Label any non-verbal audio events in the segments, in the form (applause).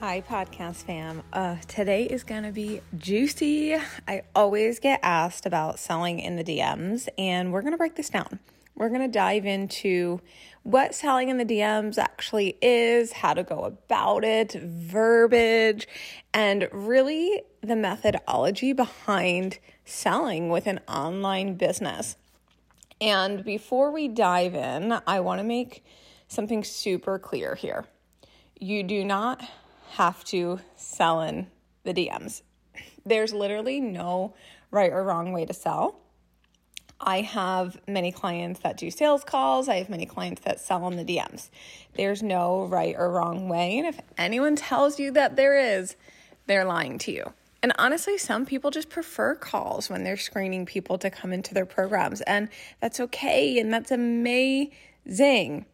Hi, podcast fam. Uh, today is going to be juicy. I always get asked about selling in the DMs, and we're going to break this down. We're going to dive into what selling in the DMs actually is, how to go about it, verbiage, and really the methodology behind selling with an online business. And before we dive in, I want to make something super clear here. You do not have to sell in the DMs. There's literally no right or wrong way to sell. I have many clients that do sales calls. I have many clients that sell on the DMs. There's no right or wrong way. And if anyone tells you that there is, they're lying to you. And honestly, some people just prefer calls when they're screening people to come into their programs. And that's okay. And that's amazing.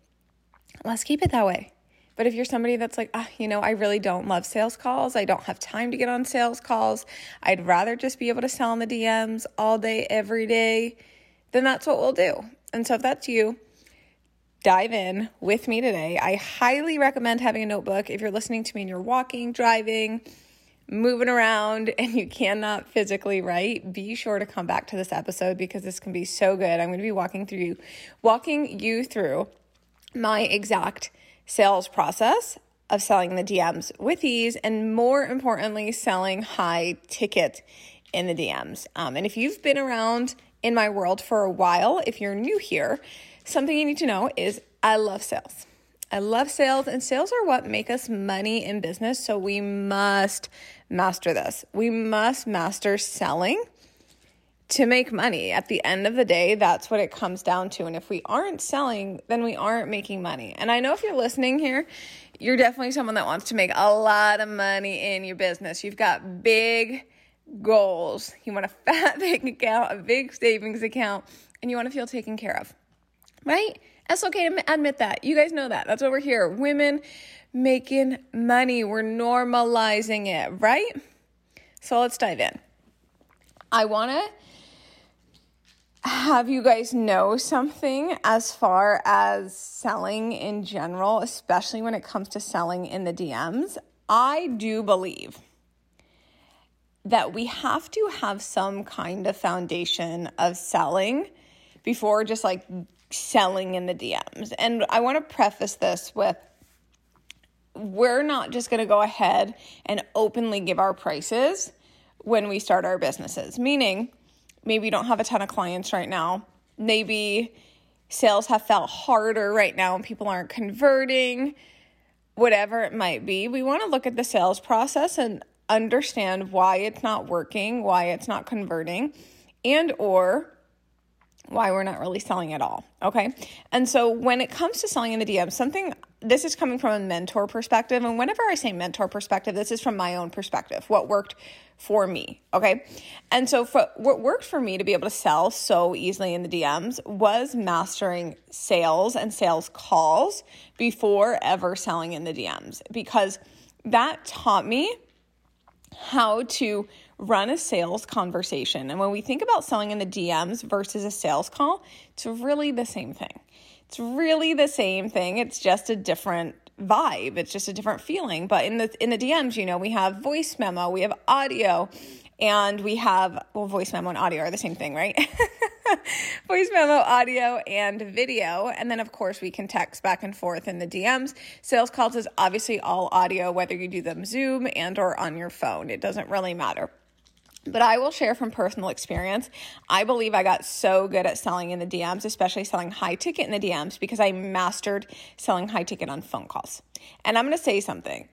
Let's keep it that way. But if you're somebody that's like, ah, you know, I really don't love sales calls, I don't have time to get on sales calls, I'd rather just be able to sell in the DMs all day, every day, then that's what we'll do. And so if that's you, dive in with me today. I highly recommend having a notebook if you're listening to me and you're walking, driving, moving around, (laughs) and you cannot physically write. Be sure to come back to this episode because this can be so good. I'm going to be walking through walking you through my exact sales process of selling the DMs with ease, and more importantly, selling high ticket in the DMs. Um, and if you've been around in my world for a while, if you're new here, something you need to know is I love sales. I love sales, and sales are what make us money in business. So we must master this. We must master selling to make money. At the end of the day, that's what it comes down to. And if we aren't selling, then we aren't making money. And I know if you're listening here, you're definitely someone that wants to make a lot of money in your business. You've got big goals. You want a (laughs) fat bank account, a big savings account, and you want to feel taken care of. Right? It's okay to admit that. You guys know that. That's what we're here. Women making money. We're normalizing it, right? So let's dive in. I want to have you guys know something as far as selling in general, especially when it comes to selling in the DMs? I do believe that we have to have some kind of foundation of selling before just like selling in the DMs. And I want to preface this with we're not just going to go ahead and openly give our prices when we start our businesses, meaning, maybe you don't have a ton of clients right now. Maybe sales have felt harder right now and people aren't converting, whatever it might be. We want to look at the sales process and understand why it's not working, why it's not converting, and or why we're not really selling at all. Okay. And so when it comes to selling in the DM, something this is coming from a mentor perspective. And whenever I say mentor perspective, this is from my own perspective, what worked for me. Okay. And so for what worked for me to be able to sell so easily in the DMs was mastering sales and sales calls before ever selling in the DMs because that taught me how to run a sales conversation. And when we think about selling in the DMs versus a sales call, it's really the same thing. It's really the same thing. It's just a different vibe. It's just a different feeling. But in the in the DMs, you know, we have voice memo, we have audio, and we have well, voice memo and audio are the same thing, right? (laughs) voice memo, audio, and video. And then, of course, we can text back and forth in the DMs. Sales calls is obviously all audio, whether you do them Zoom and or on your phone. It doesn't really matter. But I will share from personal experience. I believe I got so good at selling in the DMs, especially selling high ticket in the DMs, because I mastered selling high ticket on phone calls. And I'm going to say something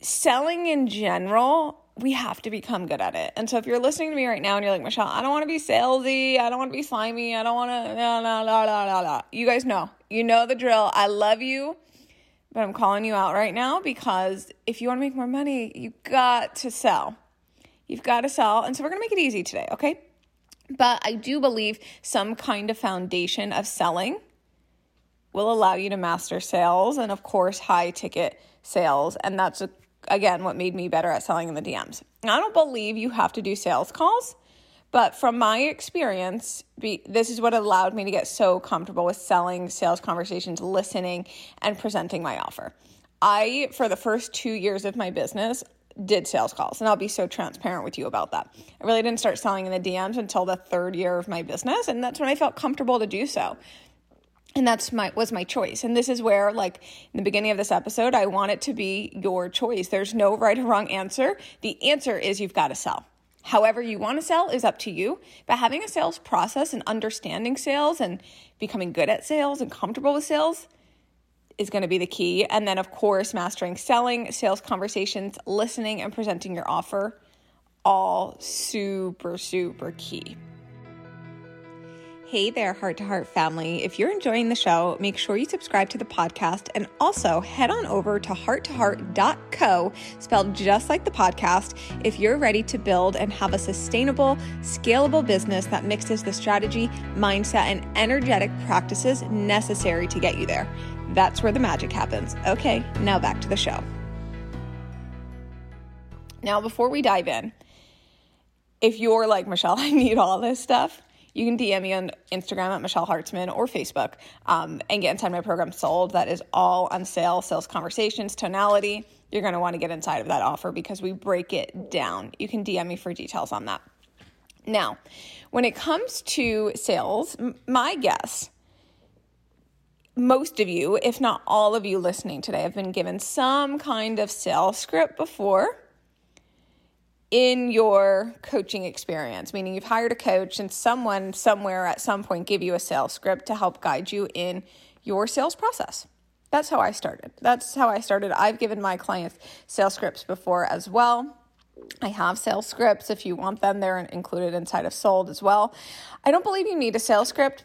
selling in general, we have to become good at it. And so if you're listening to me right now and you're like, Michelle, I don't want to be salesy, I don't want to be slimy, I don't want to, no, no, no, no, no. You guys know, you know the drill. I love you, but I'm calling you out right now because if you want to make more money, you got to sell. You've got to sell. And so we're going to make it easy today, okay? But I do believe some kind of foundation of selling will allow you to master sales and, of course, high ticket sales. And that's, again, what made me better at selling in the DMs. I don't believe you have to do sales calls. But from my experience, be, this is what allowed me to get so comfortable with selling, sales conversations, listening, and presenting my offer. I, for the first two years of my business, did sales calls, and I'll be so transparent with you about that. I really didn't start selling in the DMs until the third year of my business, and that's when I felt comfortable to do so. And that's my was my choice. And this is where, like in the beginning of this episode, I want it to be your choice. There's no right or wrong answer. The answer is you've got to sell. However, you want to sell is up to you. But having a sales process and understanding sales and becoming good at sales and comfortable with sales is going to be the key. And then, of course, mastering selling, sales conversations, listening, and presenting your offer all super, super key. Hey there, Heart to Heart family. If you're enjoying the show, make sure you subscribe to the podcast and also head on over to hearttoheart.co, spelled just like the podcast, if you're ready to build and have a sustainable, scalable business that mixes the strategy, mindset, and energetic practices necessary to get you there. That's where the magic happens. Okay, now back to the show. Now, before we dive in, if you're like, Michelle, (laughs) I need all this stuff, you can DM me on Instagram at Michelle Hartzman or Facebook um, and get inside my program Sold. That is all on sale, sales conversations, tonality. You're going to want to get inside of that offer because we break it down. You can DM me for details on that. Now, when it comes to sales, my guess, most of you, if not all of you listening today, have been given some kind of sales script before in your coaching experience, meaning you've hired a coach and someone somewhere at some point gave you a sales script to help guide you in your sales process. That's how I started. That's how I started. I've given my clients sales scripts before as well. I have sales scripts. If you want them, they're included inside of Sold as well. I don't believe you need a sales script.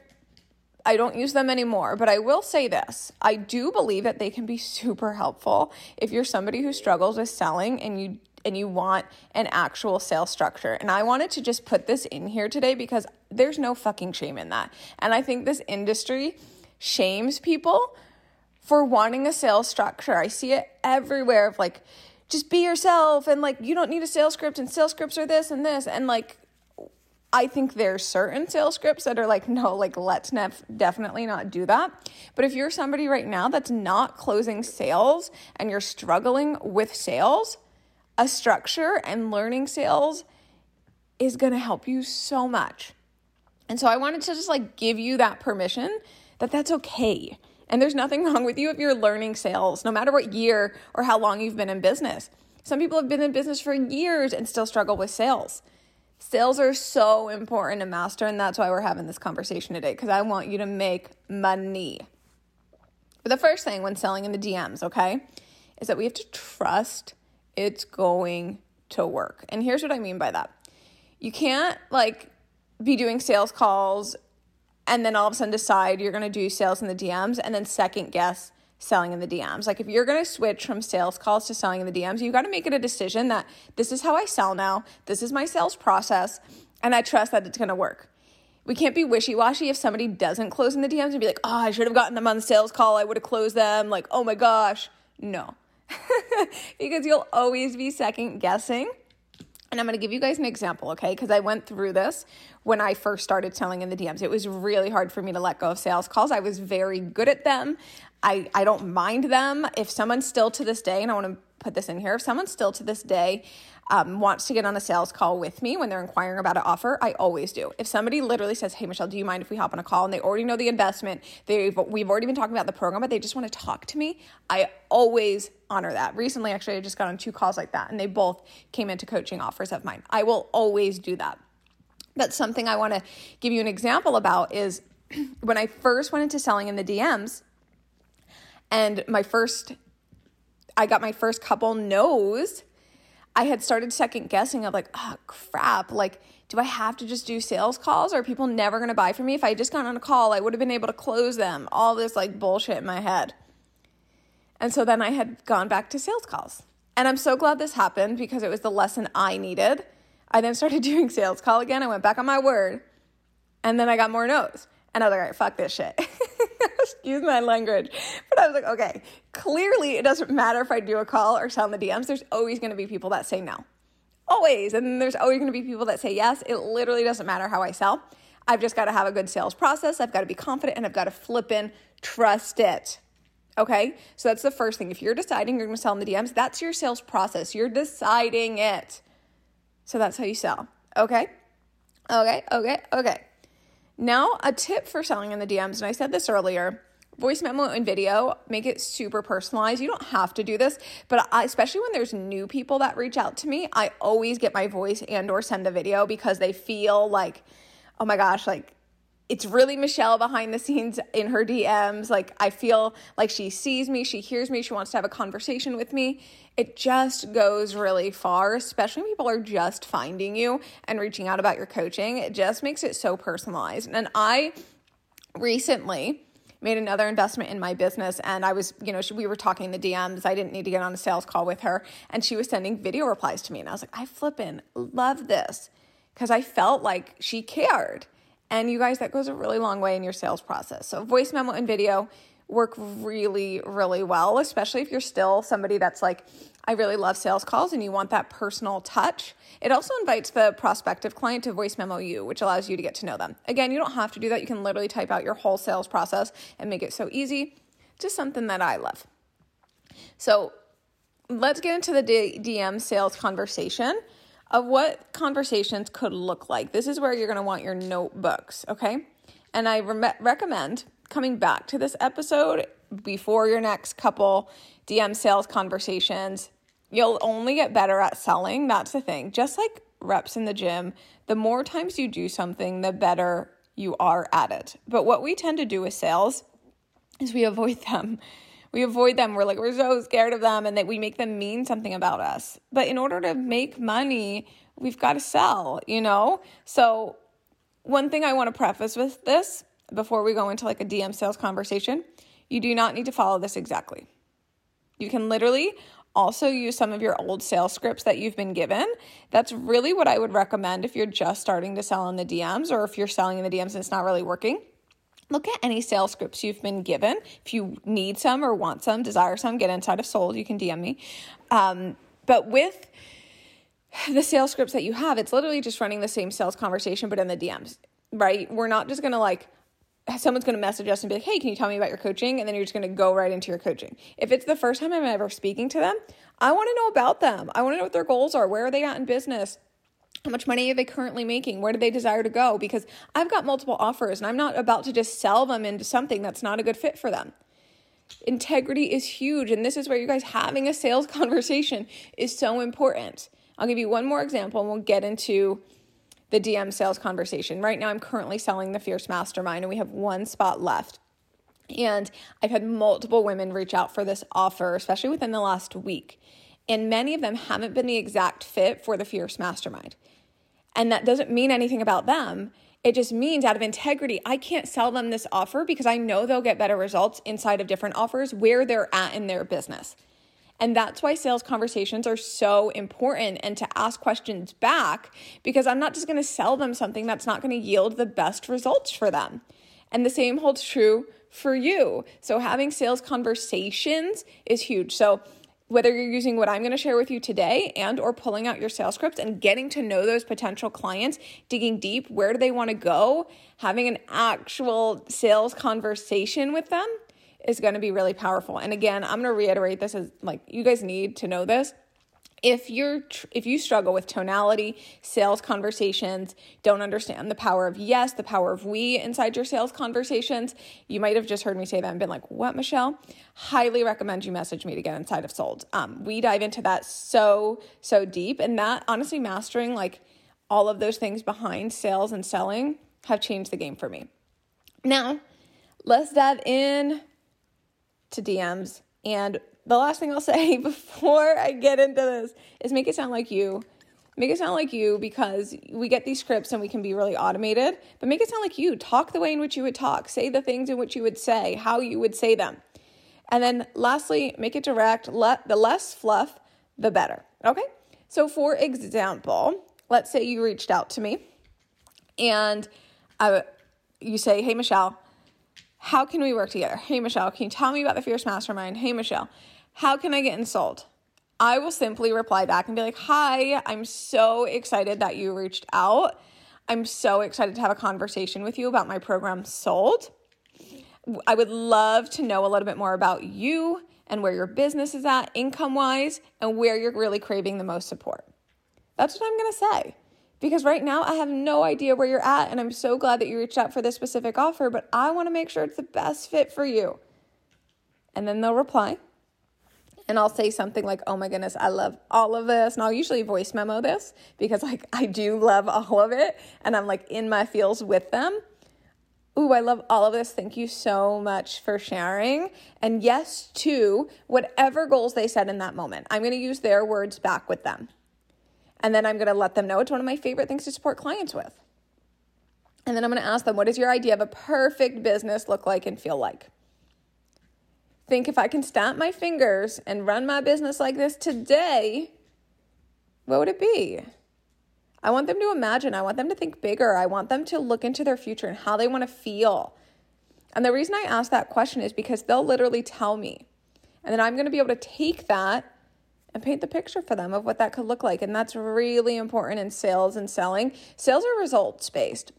I don't use them anymore, but I will say this. I do believe that they can be super helpful if you're somebody who struggles with selling and you and you want an actual sales structure. And I wanted to just put this in here today because there's no fucking shame in that. And I think this industry shames people for wanting a sales structure. I see it everywhere of like, just be yourself and like, you don't need a sales script and sales scripts are this and this. And like, I think there's certain sales scripts that are like, no, like, let's nef- definitely not do that. But if you're somebody right now that's not closing sales and you're struggling with sales, a structure and learning sales is going to help you so much. And so I wanted to just like give you that permission that that's okay. And there's nothing (laughs) wrong with you if you're learning sales, no matter what year or how long you've been in business. Some people have been in business for years and still struggle with sales. Sales are so important to master, and that's why we're having this conversation today because I want you to make money. But the first thing when selling in the DMs, okay, is that we have to trust it's going to work. And here's what I mean by that you can't like be doing sales calls and then all of a sudden decide you're going to do sales in the DMs and then second guess selling in the DMs. Like if you're going to switch from sales calls to selling in the DMs, you got to make it a decision that this is how I sell now. This is my sales process and I trust that it's going to work. We can't be wishy-washy if somebody doesn't close in the DMs and be like, "Oh, I should have gotten them on the sales call. I would have closed them." Like, "Oh my gosh." No. (laughs) because you'll always be second guessing. And I'm going to give you guys an example, okay? Because I went through this when I first started selling in the DMs. It was really hard for me to let go of sales calls. I was very good at them. I, I don't mind them. If someone still to this day, and I want to put this in here, if someone still to this day um, wants to get on a sales call with me when they're inquiring about an offer, I always do. If somebody literally says, "Hey, Michelle, do you mind if we hop on a call?" and they already know the investment, they've we've already been talking about the program, but they just want to talk to me, I always honor that. Recently, actually, I just got on two calls like that, and they both came into coaching offers of mine. I will always do that. But something I want to give you an example about is (clears throat) when I first went into selling in the DMs, and my first, I got my first couple no's I had started second guessing of like, oh crap, like, do I have to just do sales calls? Or are people never gonna buy from me? If I just got on a call, I would have been able to close them. All this like bullshit in my head. And so then I had gone back to sales calls. And I'm so glad this happened because it was the lesson I needed. I then started (laughs) doing sales call again. I went back on my word And then I got more no's. And I was like, all right, fuck this shit. (laughs) Excuse my language. But I was like, okay, clearly it doesn't matter if I do a call or sell in the DMs. There's always going to be people that say no. Always. And there's always going to be people that say yes. It literally doesn't matter how I sell. I've just got to have a good sales process. I've got to be confident and I've got to flip in, trust it. Okay. So that's the first thing. If you're deciding you're going to sell in the DMs, that's your sales process. You're deciding it. So that's how you sell. Okay. Okay. Okay. Okay. Now, a tip for selling in the DMs, and I said this earlier voice memo and video make it super personalized. You don't have to do this but I, especially when there's new people that reach out to me i always get my voice and or send a video because they feel like oh my gosh like it's really Michelle behind the scenes in her DMs. Like, I feel like she sees me, she hears me, she wants to have a conversation with me. It just goes really far, especially when people are just finding you and reaching out about your coaching. It just makes it so personalized. And I recently made another investment in my business and I was, you know, she, we were talking the DMs. I didn't need to get on a sales call with her and she was sending video replies to me and I was like, "I flippin' love this." Cuz I felt like she cared. And you guys, that goes a really long way in your sales process. So, voice memo and video work really, really well, especially if you're still somebody that's like, I really love sales calls and you want that personal touch. It also invites the prospective client to voice memo you, which allows you to get to know them. Again, you don't have to do that. You can literally type out your whole sales process and make it so easy. Just something that I love. So, let's get into the DM sales conversation of what conversations could look like. This is where you're going to want your notebooks, okay? And I re- recommend coming back to this episode before your next couple DM sales conversations. You'll only get better at selling. That's the thing. Just like reps in the gym, the more times you do something, the better you are at it. But what we tend to do with sales is we avoid them we avoid them. We're like, we're so scared of them and that we make them mean something about us. But in order to make money, we've got to sell, you know? So, one thing I want to preface with this before we go into like a DM sales conversation, you do not need to follow this exactly. You can literally also use some of your old sales scripts that you've been given. That's really what I would recommend if you're just starting to sell in the DMs or if you're selling in the DMs and it's not really working look at any sales scripts you've been given. If you need some or want some, desire some, get inside of Sold, you can DM me. Um, but with the sales scripts that you have, it's literally just running the same sales conversation, but in the DMs, right? We're not just gonna like, someone's gonna message us and be like, hey, can you tell me about your coaching? And then you're just gonna go right into your coaching. If it's the first time I'm ever speaking to them, I wanna know about them. I wanna know what their goals are. Where are they at in business? How much money are they currently making? Where do they desire to go? Because I've got multiple offers and I'm not about to just sell them into something that's not a good fit for them. Integrity is huge. And this is where you guys having a sales (laughs) conversation is so important. I'll give you one more example and we'll get into the DM sales conversation. Right now, I'm currently selling the Fierce Mastermind and we have one spot left. And I've had multiple women reach out for this offer, especially within the last week. And many of them haven't been the exact fit for the Fierce Mastermind. And that doesn't mean anything about them. It just means out of integrity, I can't sell them this offer because I know they'll get better results inside of different offers where they're at in their business. And that's why sales conversations are so important and to ask questions back because I'm not just going to sell them something that's not going to yield the best results for them. And the same holds true for you. So having sales conversations is huge. So whether you're using what I'm going to share with you today and or pulling out your sales scripts and getting to know those potential clients, digging deep, where do they want to go, having an actual sales conversation with them is going to be really powerful. And again, I'm going to reiterate this as like you guys need to know this if you're if you struggle with tonality sales conversations don't understand the power of yes the power of we inside your sales conversations you might have just heard me say that and been like what michelle? Highly recommend you message me to get inside of sold. Um, we dive into that so so deep and that honestly mastering like all of those things behind sales and selling have changed the game for me. Now let's dive in to dms and the last thing I'll (laughs) say before I get into this is make it sound like you. Make it sound like you because we get these scripts and we can be really automated, but make it sound like you. Talk the way in which you would talk, say the things in which you would say, how you would say them. And then lastly, make it direct. Let the less fluff, the better. Okay? So for example, let's say you reached out to me and I, you say, Hey, Michelle, how can we work together? Hey, Michelle, can you tell me about the Fierce Mastermind? Hey, Michelle, how can I get insold? I will simply reply back and be like, Hi, I'm so excited that you reached out. I'm so excited to have a conversation with you about my program Sold. I would love to know a little bit more about you and where your business is at income wise and where you're really craving the most support. That's what I'm going to say. Because right now I have no idea where you're at, and I'm so glad that you reached out for this specific offer, but I want to make sure it's the best fit for you. And then they'll reply, and I'll say something like, "Oh my goodness, I love all of this." And I'll usually voice memo this because like I do love all of it and I'm like in my feels with them. Ooh, I love all of this. Thank you so much for sharing. And yes to whatever goals they set in that moment. I'm going to use their words back with them. And then I'm going to let them know it's one of my favorite things to support clients with. And then I'm going to ask them, what does your idea of a perfect business look like and feel like? Think if I can snap my fingers and run my business like this today, what would it be? I want them to imagine. I want them to think bigger. I want them to look into their future and how they want to feel. And the reason I ask that question is because they'll literally tell me. And then I'm going to be able to take that and paint the picture for them of what that could look like. And that's really important in sales and selling. Sales are results based.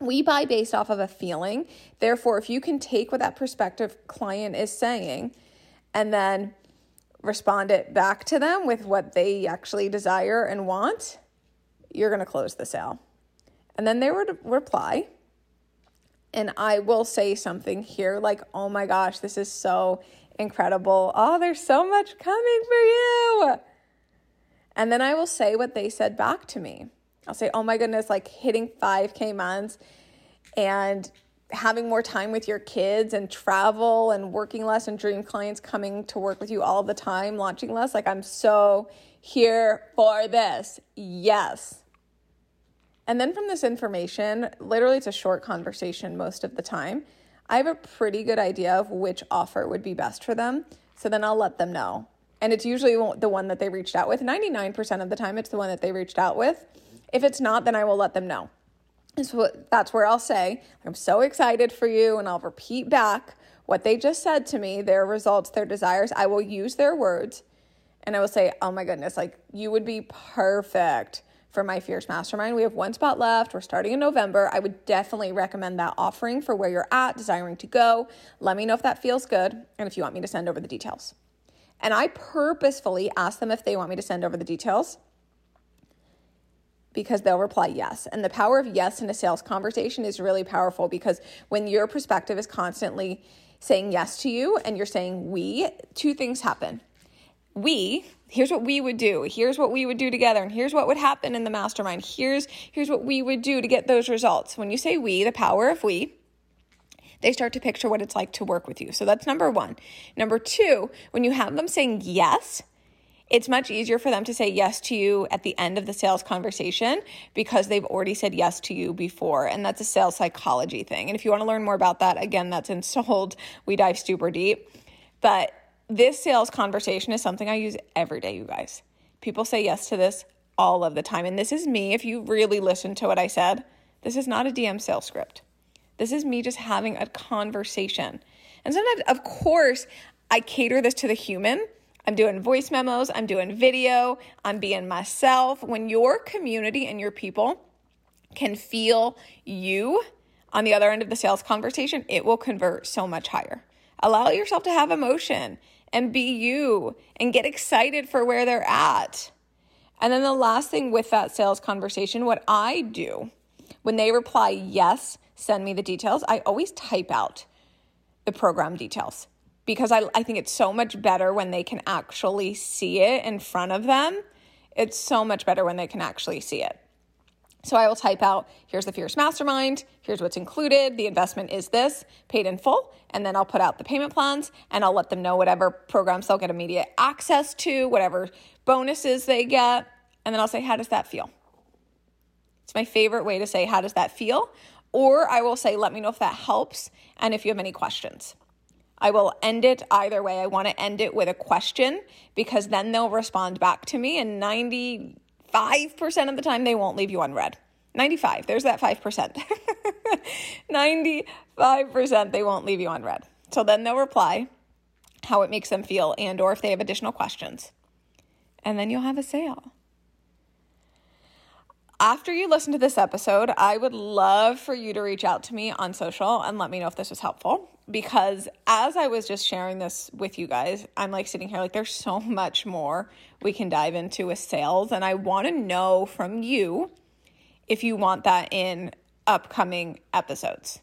We buy based off of a feeling. Therefore, if you can take what that prospective client is saying and then respond it back to them with what they actually desire and want, you're going to close the sale. And then they would reply. And I will say something here like, oh my gosh, this is so incredible. Oh, there's so much coming for you. And then I will say what they said back to me. I'll say, oh my goodness, like hitting 5K months and having more time with your kids and travel and working less and dream clients coming to work with you all the time, launching less. Like, I'm so here for this. Yes. And then from this information, literally, it's a short conversation most of the time. I have a pretty good idea of which offer would be best for them. So then I'll let them know. And it's usually the one that they reached out with. 99% of the time, it's the one that they reached out with. If it's not, then I will let them know. So that's where I'll say, I'm so excited for you. And I'll repeat back what they just said to me, their results, their desires. I will use their words and I will say, oh my goodness, like you would be perfect for my Fierce Mastermind. We have one spot left. We're starting in November. I would definitely recommend that offering for where you're at, desiring to go. Let me know if that feels good and if you want me to send over the details. And I purposefully ask them if they want me to send over the details because they'll reply yes. And the power of yes in a sales conversation is really powerful because when your perspective is constantly saying yes to you and you're saying we, two things happen we here's what we would do here's what we would do together and here's what would happen in the mastermind here's here's what we would do to get those results when you say we the power of we they start to picture what it's like to work with you so that's number 1 number 2 when you have them saying yes it's much easier for them to say yes to you at the end of the sales conversation because they've already said yes to you before. And that's a sales psychology thing. And if you want to learn more about that, again, that's in Sold. We dive super deep. But this sales conversation is something I use every day, you guys. People say yes to this all of the time. And this is me, if you really listen to what I said, this is not a DM sales script. This is me just having a conversation. And sometimes, of course, I cater this to the human. I'm doing voice memos, I'm doing video, I'm being myself. When your community and your people can feel you on the other end of the sales conversation, it will convert so much higher. Allow yourself to have emotion and be you and get excited for where they're at. And then the last thing with that sales conversation, what I do when they reply, yes, send me the details, I always type out the program details because I, I think it's so much better when they can actually see it in front of them. It's so much better when they can actually see it. So I will type out, here's the Fierce Mastermind, here's what's included, the investment is this, paid in full, and then I'll put out the payment plans and I'll let them know whatever programs they'll get immediate access to, whatever bonuses they get, and then I'll say, how does that feel? It's my favorite way to say, how does that feel? Or I will say, let me know if that helps and if you have any questions. I will end it either way. I want to end it with a question because then they'll respond back to me and 90 5% of the time they won't leave you unread. 95. There's that 5%. 95% (laughs) they won't leave you on read. So then they'll reply how it makes them feel and or if they have additional questions. And then you'll have a sale. After you listen to this episode, I would love for you to reach out to me on social and let me know if this was helpful because as I was just sharing this with you guys, I'm like sitting here like there's so (laughs) much more we can dive into with sales and I want to know from you if you want that in upcoming episodes.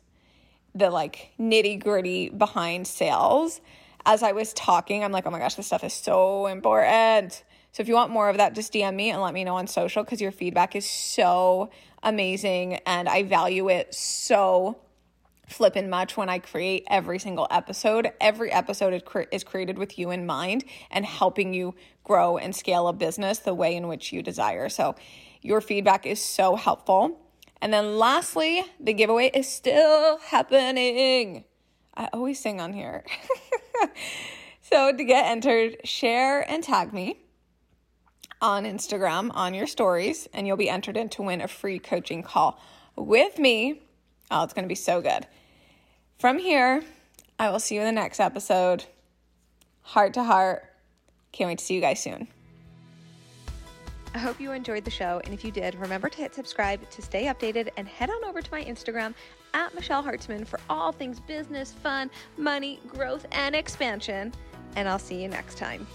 The like nitty gritty behind sales. As I was talking, I'm like, oh my gosh, this stuff is so important. So if you want more of that, just DM me and let me know on social because your feedback is so amazing and I value it so flippin' much when I create every single episode. Every episode is, cre- is created with you in mind and helping you grow and scale a business the way in which you desire. So your feedback is so helpful. And then lastly, the giveaway is still happening. I always sing on here. (laughs) so to get entered, share and tag me on Instagram on your stories, and you'll be entered in to win a free coaching call with me. Oh, it's going to be so good. From here, I will see you in the next episode. Heart to heart. Can't wait to see you guys soon. I hope you enjoyed the show. And if you did, remember to hit subscribe to stay updated and head on over to my Instagram at Michelle Hartzman for all things business, fun, money, growth, and expansion. And I'll see you next time.